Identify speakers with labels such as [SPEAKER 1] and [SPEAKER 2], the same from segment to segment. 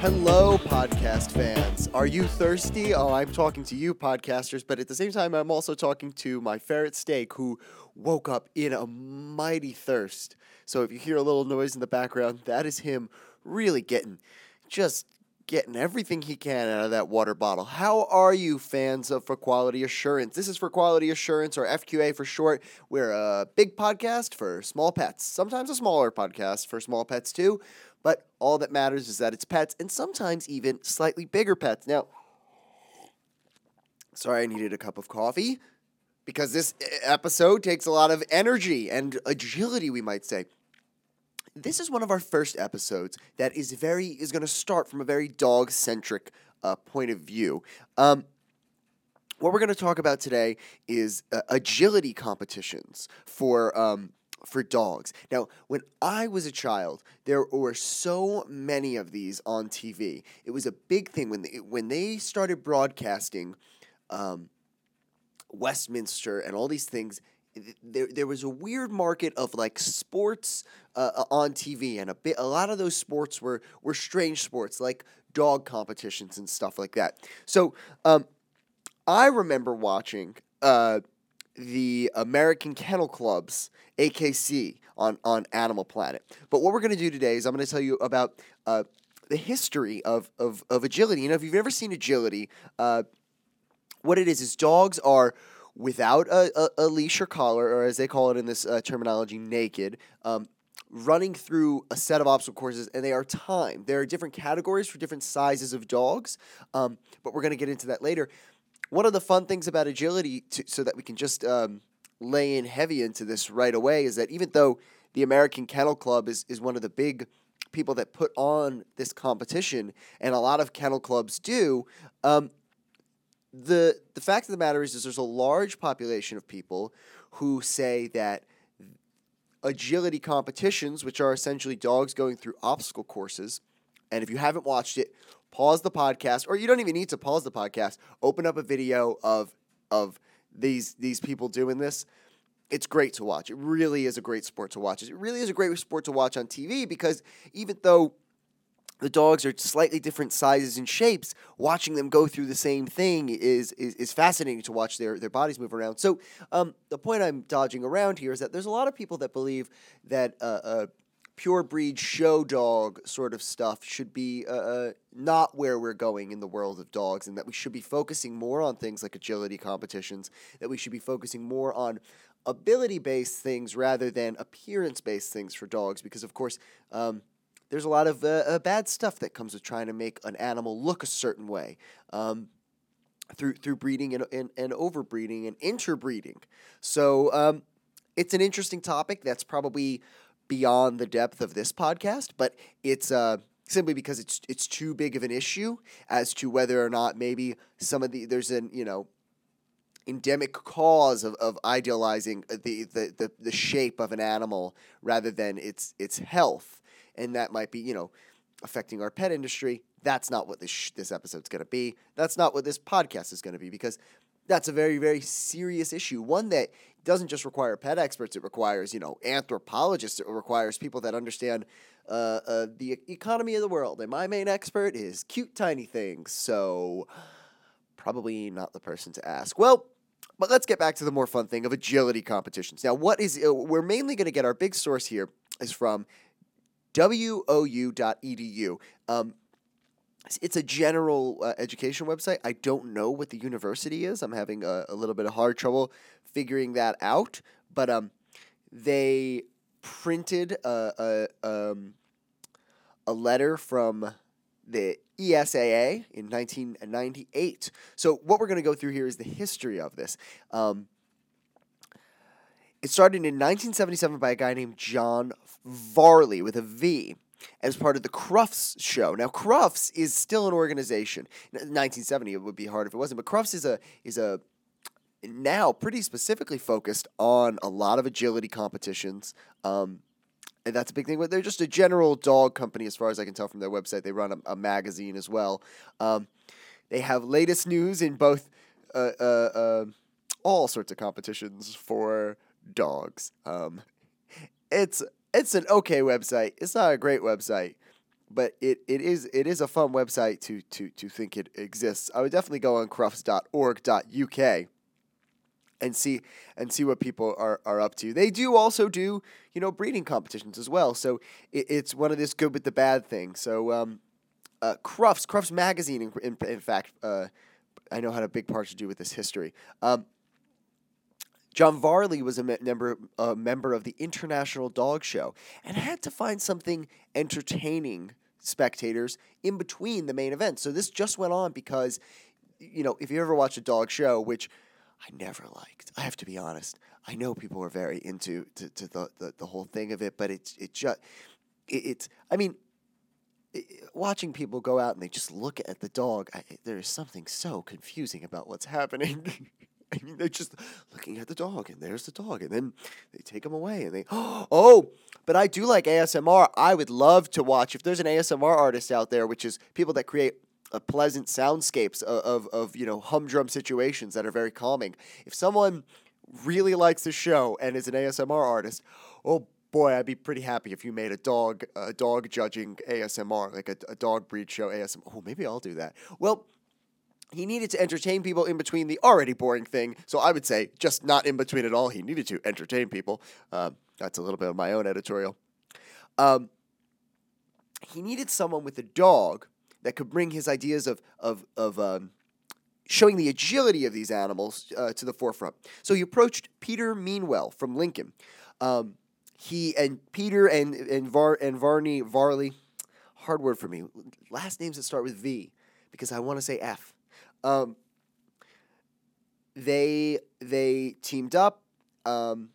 [SPEAKER 1] Hello, podcast fans. Are you thirsty? Oh, I'm talking to you, podcasters, but at the same time, I'm also talking to my ferret steak who woke up in a mighty thirst. So if you hear a little noise in the background, that is him really getting, just getting everything he can out of that water bottle. How are you, fans of For Quality Assurance? This is For Quality Assurance, or FQA for short. We're a big podcast for small pets, sometimes a smaller podcast for small pets too. But all that matters is that it's pets and sometimes even slightly bigger pets. Now, sorry, I needed a cup of coffee because this episode takes a lot of energy and agility, we might say. This is one of our first episodes that is very is going to start from a very dog centric uh, point of view. Um, what we're going to talk about today is uh, agility competitions for um, for dogs. Now, when I was a child, there were so many of these on TV. It was a big thing when they, when they started broadcasting um, Westminster and all these things. There, there was a weird market of like sports uh, on TV, and a bit a lot of those sports were were strange sports like dog competitions and stuff like that. So, um, I remember watching uh, the American Kennel Club's AKC on, on Animal Planet. But what we're going to do today is I'm going to tell you about uh, the history of, of, of agility. You know, if you've never seen agility, uh, what it is is dogs are without a, a, a, leash or collar, or as they call it in this uh, terminology, naked. Um, running through a set of obstacle courses and they are timed. There are different categories for different sizes of dogs, um, but we're going to get into that later. One of the fun things about agility, to, so that we can just um, lay in heavy into this right away, is that even though the American Kennel Club is, is one of the big people that put on this competition, and a lot of kennel clubs do, um, the the fact of the matter is, is there's a large population of people who say that agility competitions, which are essentially dogs going through obstacle courses, and if you haven't watched it, pause the podcast, or you don't even need to pause the podcast. Open up a video of of these these people doing this. It's great to watch. It really is a great sport to watch. It really is a great sport to watch on TV because even though the dogs are slightly different sizes and shapes. Watching them go through the same thing is is, is fascinating to watch their, their bodies move around. So um, the point I'm dodging around here is that there's a lot of people that believe that uh, uh, pure breed show dog sort of stuff should be uh, uh, not where we're going in the world of dogs, and that we should be focusing more on things like agility competitions, that we should be focusing more on ability based things rather than appearance based things for dogs, because, of course, um, there's a lot of uh, uh, bad stuff that comes with trying to make an animal look a certain way. Um, through through breeding and, and, and overbreeding and interbreeding. So um, it's an interesting topic that's probably beyond the depth of this podcast, but it's uh, simply because it's it's too big of an issue as to whether or not maybe some of the there's an you know endemic cause of, of idealizing the, the, the, the shape of an animal rather than its its health and that might be you know affecting our pet industry that's not what this sh- this episode's going to be that's not what this podcast is going to be because that's a very very serious issue one that doesn't just require pet experts, it requires, you know, anthropologists, it requires people that understand uh, uh, the economy of the world. And my main expert is cute tiny things, so probably not the person to ask. Well, but let's get back to the more fun thing of agility competitions. Now, what is uh, we're mainly going to get our big source here is from wou.edu. Um, it's a general uh, education website. I don't know what the university is. I'm having a, a little bit of hard trouble figuring that out. But um, they printed a a, um, a letter from the ESAA in 1998. So what we're going to go through here is the history of this. Um, it started in 1977 by a guy named John Varley with a V as part of the Crufts show. Now, Crufts is still an organization. 1970, it would be hard if it wasn't, but Crufts is a is a now pretty specifically focused on a lot of agility competitions. Um, and that's a big thing. But they're just a general dog company, as far as I can tell from their website. They run a, a magazine as well. Um, they have latest news in both uh, uh, uh, all sorts of competitions for dogs. Um, it's it's an okay website. It's not a great website, but it, it is it is a fun website to to to think it exists. I would definitely go on crufts.org.uk and see and see what people are, are up to. They do also do you know breeding competitions as well. So it, it's one of this good with the bad thing. So um, uh, Crufts Crufts magazine in, in, in fact uh, I know had a big part to do with this history. Um, John Varley was a member a member of the International Dog Show and had to find something entertaining spectators in between the main events. So this just went on because you know if you ever watch a dog show, which I never liked. I have to be honest. I know people are very into to, to the, the, the whole thing of it, but it's it just it, it's. I mean, watching people go out and they just look at the dog. I, there is something so confusing about what's happening. I mean, they're just looking at the dog, and there's the dog, and then they take him away, and they oh. But I do like ASMR. I would love to watch if there's an ASMR artist out there, which is people that create a pleasant soundscapes of, of, of you know humdrum situations that are very calming. If someone really likes the show and is an ASMR artist, oh boy, I'd be pretty happy if you made a dog a dog judging ASMR like a, a dog breed show ASMR. Oh, maybe I'll do that. Well. He needed to entertain people in between the already boring thing. So I would say just not in between at all. He needed to entertain people. Um, that's a little bit of my own editorial. Um, he needed someone with a dog that could bring his ideas of of of um, showing the agility of these animals uh, to the forefront. So he approached Peter Meanwell from Lincoln. Um, he and Peter and and Var and Varney Varley, hard word for me. Last names that start with V, because I want to say F. Um, they they teamed up. Um,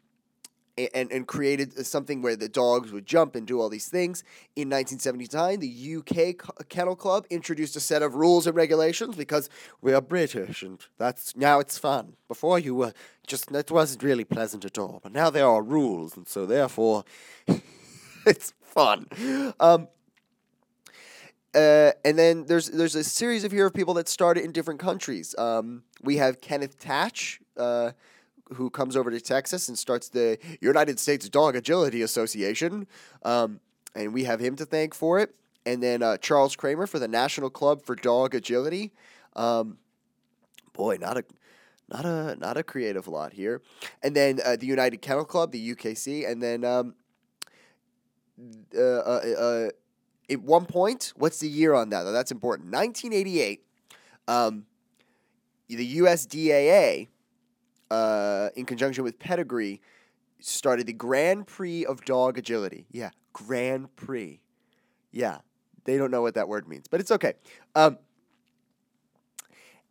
[SPEAKER 1] and, and created something where the dogs would jump and do all these things. In 1979, the UK Kennel Club introduced a set of rules and regulations because we are British and that's now it's fun. Before you were just it wasn't really pleasant at all, but now there are rules, and so therefore it's fun. Um, uh, and then there's there's a series of here of people that started in different countries. Um, we have Kenneth Tatsch. Uh, who comes over to Texas and starts the United States Dog Agility Association. Um, and we have him to thank for it. And then uh, Charles Kramer for the National Club for Dog Agility. Um, boy, not a not a not a creative lot here. And then uh, the United Kennel Club, the UKC, and then um, uh, uh, uh, at one point, what's the year on that? That's important. 1988. Um, the USDAA uh, in conjunction with Pedigree, started the Grand Prix of Dog Agility. Yeah, Grand Prix. Yeah, they don't know what that word means, but it's okay. Um,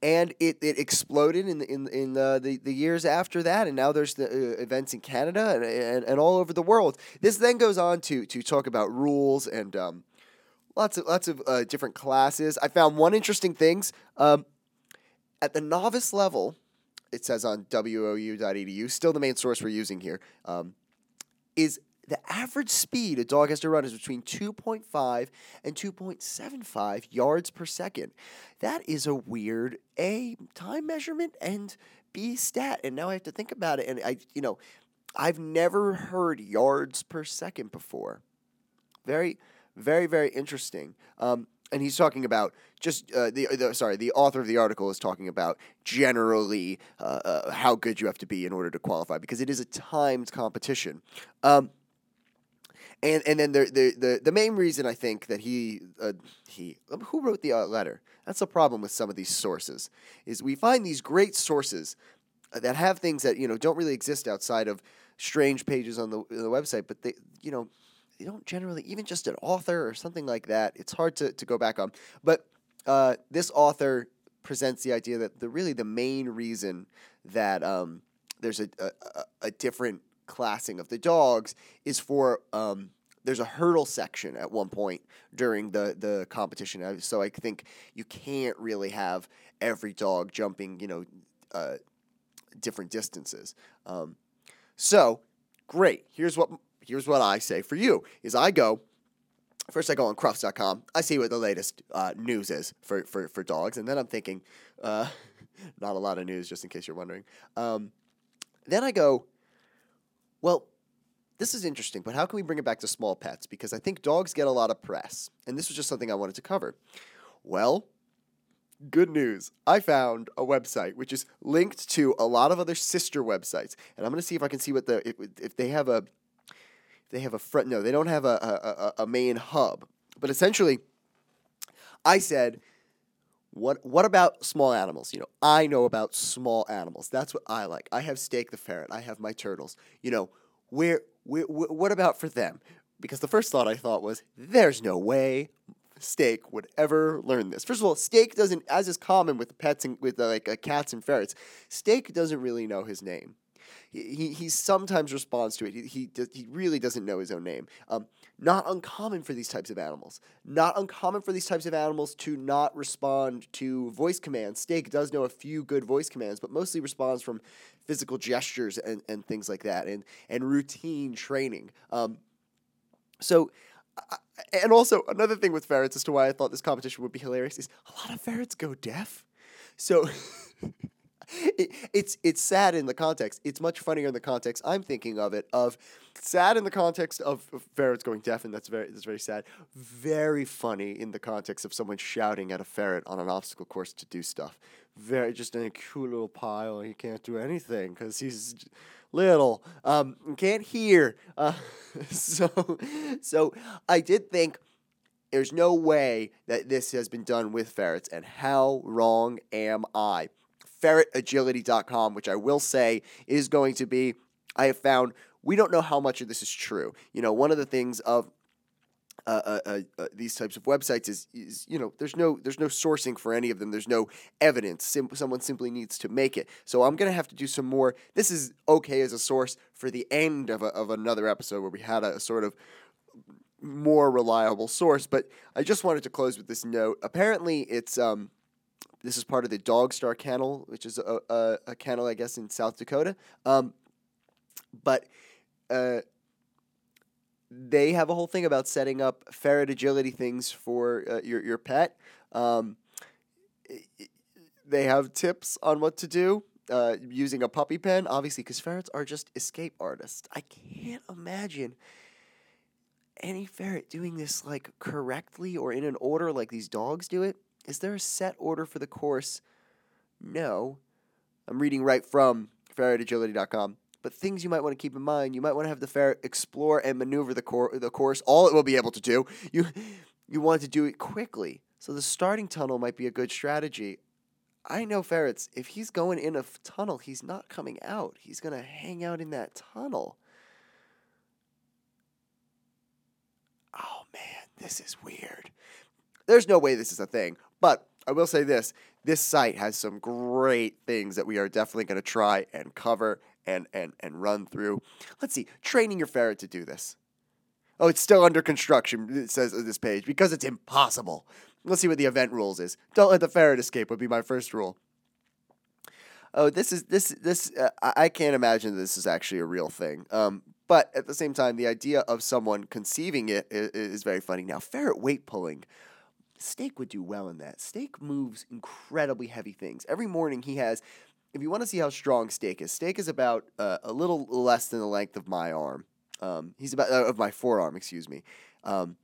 [SPEAKER 1] and it, it exploded in the, in in the, the, the years after that, and now there's the uh, events in Canada and, and, and all over the world. This then goes on to to talk about rules and um, lots of lots of uh, different classes. I found one interesting things um, at the novice level it says on wou.edu, still the main source we're using here, um, is the average speed a dog has to run is between 2.5 and 2.75 yards per second. That is a weird A time measurement and B stat. And now I have to think about it. And I, you know, I've never heard yards per second before. Very, very, very interesting. Um, and he's talking about just uh, the, the, sorry the author of the article is talking about generally uh, uh, how good you have to be in order to qualify because it is a timed competition. Um, and and then the, the the the main reason I think that he uh, he um, who wrote the uh, letter that's the problem with some of these sources is we find these great sources uh, that have things that you know don't really exist outside of strange pages on the, the website, but they you know they don't generally even just an author or something like that. It's hard to, to go back on. But uh, this author presents the idea that the really the main reason that um, there's a, a, a different classing of the dogs is for um, there's a hurdle section at one point during the the competition. So I think you can't really have every dog jumping, you know, uh, different distances. Um, so great. Here's what here's what I say for you is I go first I go on crufts.com. I see what the latest uh, news is for, for, for dogs, and then I'm thinking, uh, not a lot of news, just in case you're wondering. Um, then I go, well, this is interesting, but how can we bring it back to small pets? Because I think dogs get a lot of press, and this was just something I wanted to cover. Well, good news. I found a website which is linked to a lot of other sister websites, and I'm going to see if I can see what the if, if they have a they have a front. No, they don't have a, a, a main hub, but essentially, I said. What what about small animals? You know, I know about small animals. That's what I like. I have Steak the ferret. I have my turtles. You know, where, where what about for them? Because the first thought I thought was, there's no way Steak would ever learn this. First of all, Steak doesn't, as is common with pets and with uh, like uh, cats and ferrets, Steak doesn't really know his name. He, he, sometimes responds to it. He, he, he really doesn't know his own name. Um, not uncommon for these types of animals. Not uncommon for these types of animals to not respond to voice commands. Steak does know a few good voice commands, but mostly responds from physical gestures and, and things like that and, and routine training. Um, so and also another thing with ferrets as to why I thought this competition would be hilarious is a lot of ferrets go deaf. So it, it's it's sad in the context. It's much funnier in the context I'm thinking of it of sad in the context of, ferrets going deaf, and that's very that's very sad. Very funny in the context of someone shouting at a ferret on an obstacle course to do stuff. Very just in a cool little pile. He can't do anything because he's little, um, can't hear. Uh, so, so I did think there's no way that this has been done with ferrets, and how wrong am I? Ferretagility.com, which I will say is going to be, I have found we don't know how much of this is true. You know, one of the things of uh, uh, uh, uh, these types of websites is, is you know there's no there's no sourcing for any of them. There's no evidence. Sim- someone simply needs to make it. So i'm going to have to do some more. This is okay as a source for the end of, a, of another episode where we had a, a sort of more reliable source but i just wanted to close with this note. Apparently it's um this is part of the dog star kennel which is a, a, a kennel i guess in south dakota um but uh they have a whole thing about setting up ferret agility things for uh, your your pet. Um, they have tips on what to do uh, using a puppy pen, obviously, because ferrets are just escape artists. I can't imagine any ferret doing this like correctly or in an order like these dogs do it. Is there a set order for the course? No. I'm reading right from ferretagility.com but things you might want to keep in mind. You might want to have the ferret explore and maneuver the, cor- the course. All it will be able to do. You you want to do it quickly. So the starting tunnel might be a good strategy. I know ferrets. If he's going in a f- tunnel, he's not coming out. He's gonna hang out in that tunnel. Oh man, this is weird. There's no way this is a thing. But I will say this this site has some great things that we are definitely going to try and cover and, and, and run through. Let's see, training your ferret to do this. Oh, it's still under construction, it says on this page, because it's impossible. Let's see what the event rules is. Don't let the ferret escape would be my first rule. Oh, this is this this uh, I can't imagine this is actually a real thing. Um, but at the same time, the idea of someone conceiving it is, is very funny. Now, ferret weight pulling. Steak would do well in that. Steak moves incredibly heavy things. Every morning he has if you want to see how strong Steak is, Steak is about uh, a little less than the length of my arm. Um, he's about uh, of my forearm, excuse me. Um,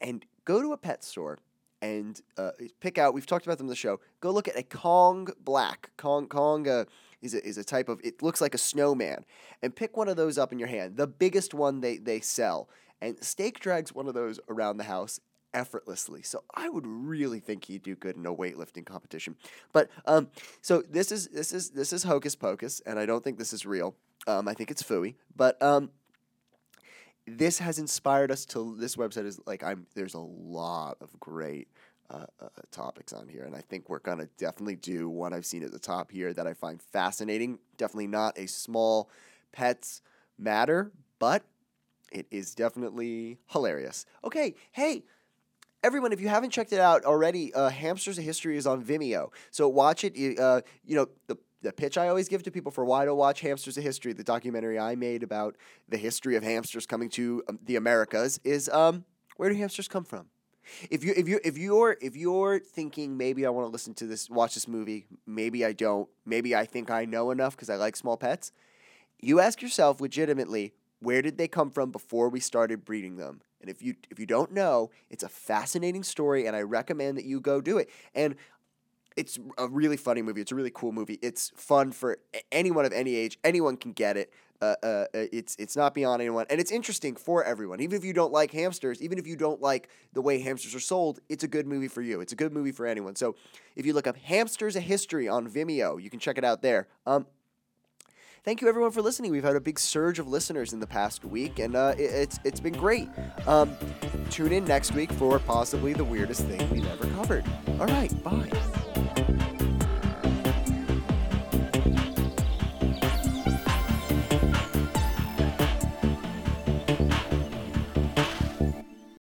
[SPEAKER 1] and go to a pet store and uh, pick out. We've talked about them in the show. Go look at a Kong Black. Kong Kong uh, is a, is a type of. It looks like a snowman, and pick one of those up in your hand. The biggest one they they sell. And Steak drags one of those around the house effortlessly. So I would really think he'd do good in a weightlifting competition. But um, so this is this is this is hocus pocus, and I don't think this is real. Um, I think it's fooey, but um, this has inspired us to. This website is like I'm. There's a lot of great. Uh, uh, topics on here, and I think we're gonna definitely do one I've seen at the top here that I find fascinating. Definitely not a small pets matter, but it is definitely hilarious. Okay, hey, everyone, if you haven't checked it out already, uh, Hamsters of History is on Vimeo. So watch it. Uh, you know, the, the pitch I always give to people for why to watch Hamsters of History, the documentary I made about the history of hamsters coming to um, the Americas, is um, where do hamsters come from? If you if you if you're if you're thinking maybe I want to listen to this, watch this movie, maybe I don't, maybe I think I know enough because I like small pets, you ask yourself legitimately, Where did they come from before we started breeding them? And if you if you don't know, it's a fascinating story, and I recommend that you go do it. And it's a really funny movie. It's a really cool movie. It's fun for anyone of any age. Anyone can get it. Uh, uh, uh, it's it's not beyond anyone, and it's interesting for everyone. Even if you don't like hamsters, even if you don't like the way hamsters are sold, it's a good movie for you. It's a good movie for anyone. So if you look up "Hamsters: A History" on Vimeo, you can check it out there. Um, thank you everyone for listening. We've had a big surge of listeners in the past week, and uh, it, it's it's been great. Um, tune in next week for possibly the weirdest thing we've ever covered. All right, bye.